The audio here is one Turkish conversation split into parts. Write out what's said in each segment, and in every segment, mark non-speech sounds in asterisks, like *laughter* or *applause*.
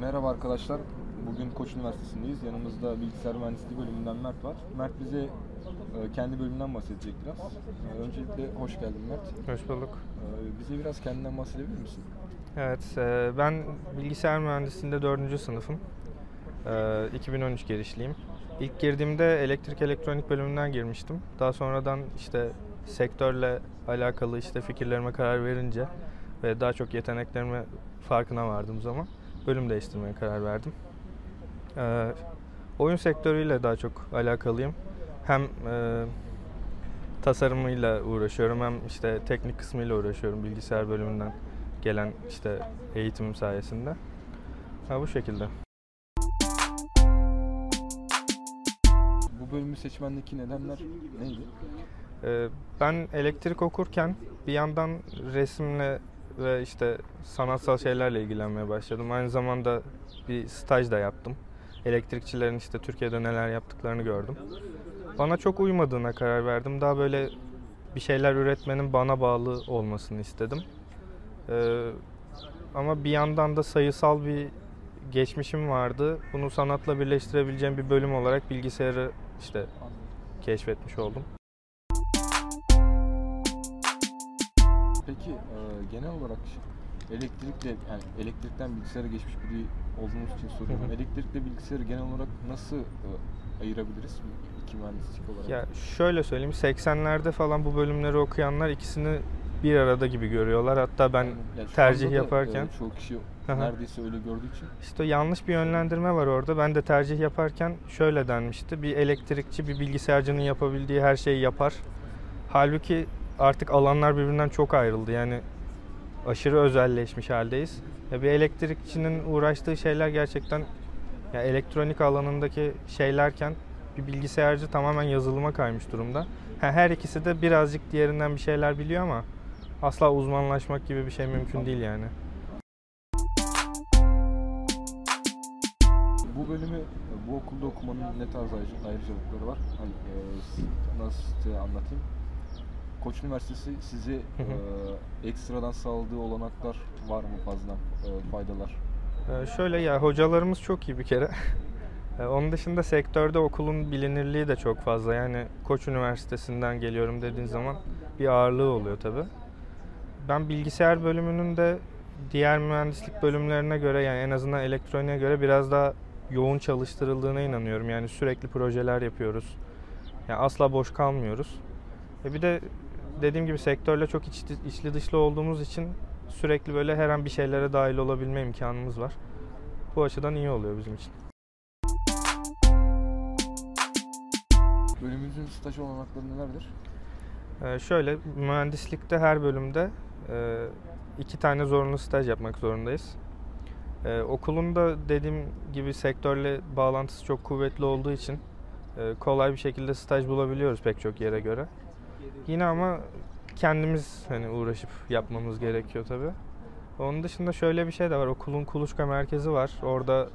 Merhaba arkadaşlar. Bugün Koç Üniversitesi'ndeyiz. Yanımızda bilgisayar mühendisliği bölümünden Mert var. Mert bize e, kendi bölümünden bahsedecek biraz. E, Öncelikle hoş geldin Mert. Hoş bulduk. E, Bize biraz kendinden bahsedebilir misin? Evet, ben bilgisayar mühendisliğinde 4. sınıfım. E, 2013 girişliyim. İlk girdiğimde elektrik elektronik bölümünden girmiştim. Daha sonradan işte sektörle alakalı işte fikirlerime karar verince ve daha çok yeteneklerime farkına vardığım zaman bölüm değiştirmeye karar verdim. E, oyun sektörüyle daha çok alakalıyım. Hem e, tasarımıyla uğraşıyorum hem işte teknik kısmıyla uğraşıyorum bilgisayar bölümünden gelen işte eğitimim sayesinde. Ha bu şekilde. Bölümü seçmendeki nedenler neydi? Ee, ben elektrik okurken bir yandan resimle ve işte sanatsal şeylerle ilgilenmeye başladım. Aynı zamanda bir staj da yaptım. Elektrikçilerin işte Türkiye'de neler yaptıklarını gördüm. Bana çok uymadığına karar verdim. Daha böyle bir şeyler üretmenin bana bağlı olmasını istedim. Ee, ama bir yandan da sayısal bir geçmişim vardı. Bunu sanatla birleştirebileceğim bir bölüm olarak bilgisayarı işte keşfetmiş oldum. Peki e, genel olarak elektrikle yani elektrikten bilgisayara geçmiş biri olduğumuz için soruyorum. Hı hı. Elektrikle bilgisayarı genel olarak nasıl e, ayırabiliriz iki mühendislik olarak? Ya şöyle söyleyeyim 80'lerde falan bu bölümleri okuyanlar ikisini bir arada gibi görüyorlar. Hatta ben Yani tercih da, yaparken e, çoğu kişi neredeyse öyle gördüğü için işte yanlış bir yönlendirme var orada. Ben de tercih yaparken şöyle denmişti. Bir elektrikçi bir bilgisayarcının yapabildiği her şeyi yapar. Halbuki artık alanlar birbirinden çok ayrıldı. Yani aşırı özelleşmiş haldeyiz. Ya bir elektrikçinin uğraştığı şeyler gerçekten ya elektronik alanındaki şeylerken bir bilgisayarcı tamamen yazılıma kaymış durumda. Ha, her ikisi de birazcık diğerinden bir şeyler biliyor ama asla uzmanlaşmak gibi bir şey mümkün değil yani. Bu bölümü e, bu okulda okumanın ne tarz ayrı- ayrıcalıkları var? Hani e, nasıl size anlatayım? Koç Üniversitesi size Hı hı. e, ekstradan sağladığı olanaklar var mı fazla e, faydalar? Ee, şöyle ya hocalarımız çok iyi bir kere. Ee, *laughs* Onun dışında sektörde okulun bilinirliği de çok fazla. Yani Koç Üniversitesi'nden geliyorum dediğin zaman bir ağırlığı oluyor tabi. Ben bilgisayar bölümünün de diğer mühendislik bölümlerine göre yani en azından elektroniğe göre biraz daha yoğun çalıştırıldığına inanıyorum. Yani sürekli projeler yapıyoruz. Yani asla boş kalmıyoruz. Ve bir de dediğim gibi sektörle çok içli, içli dışlı olduğumuz için sürekli böyle her an bir şeylere dahil olabilme imkanımız var. Bu açıdan iyi oluyor bizim için. Bölümümüzün staj olanakları nelerdir? Ee, şöyle mühendislikte her bölümde e, iki tane zorunlu staj yapmak zorundayız. Ee, okulun da dediğim gibi sektörle bağlantısı çok kuvvetli olduğu için e, kolay bir şekilde staj bulabiliyoruz pek çok yere göre. Yine ama kendimiz hani uğraşıp yapmamız gerekiyor tabi. Onun dışında şöyle bir şey de var. Okulun kuluçka merkezi var. Orada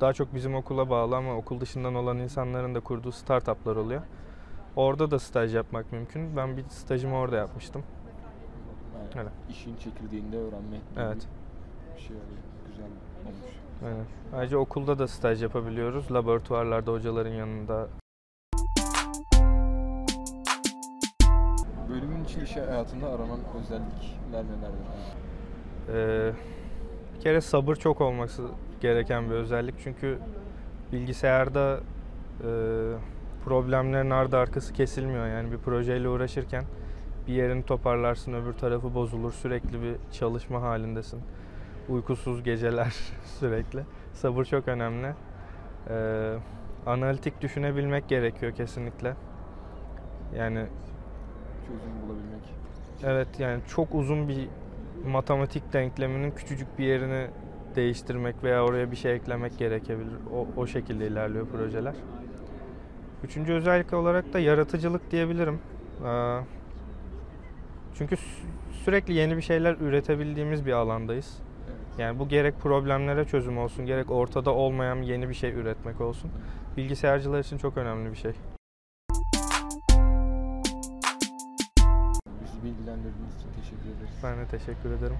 daha çok bizim okula bağlı ama okul dışından olan insanların da kurduğu startuplar oluyor. Orada da staj yapmak mümkün. Ben bir stajımı orada yapmıştım. Yani Öyle. işin çekirdeğinde öğrenme gibi Evet. bir şey oluyor. Güzel olmuş. Aynen. Ayrıca okulda da staj yapabiliyoruz. Laboratuvarlarda hocaların yanında. Bölümün için iş hayatında aranan özellikler nelerdir? Ee, bir kere sabır çok olması gereken bir özellik. Çünkü bilgisayarda e, problemlerin ardı arkası kesilmiyor. Yani bir projeyle uğraşırken bir yerini toparlarsın, öbür tarafı bozulur. Sürekli bir çalışma halindesin. Uykusuz geceler *laughs* sürekli. Sabır çok önemli. Ee, analitik düşünebilmek gerekiyor kesinlikle. Yani Çözüm bulabilmek. Evet yani çok uzun bir matematik denkleminin küçücük bir yerini değiştirmek veya oraya bir şey eklemek gerekebilir. O, o şekilde ilerliyor projeler. Üçüncü özellik olarak da yaratıcılık diyebilirim. Ee, Çünkü sü- sürekli yeni bir şeyler üretebildiğimiz bir alandayız. Evet. Yani bu gerek problemlere çözüm olsun, gerek ortada olmayan yeni bir şey üretmek olsun. Bilgisayarcılar için çok önemli bir şey. Bizi bilgilendirdiğiniz için teşekkür ederiz. Ben de teşekkür ederim.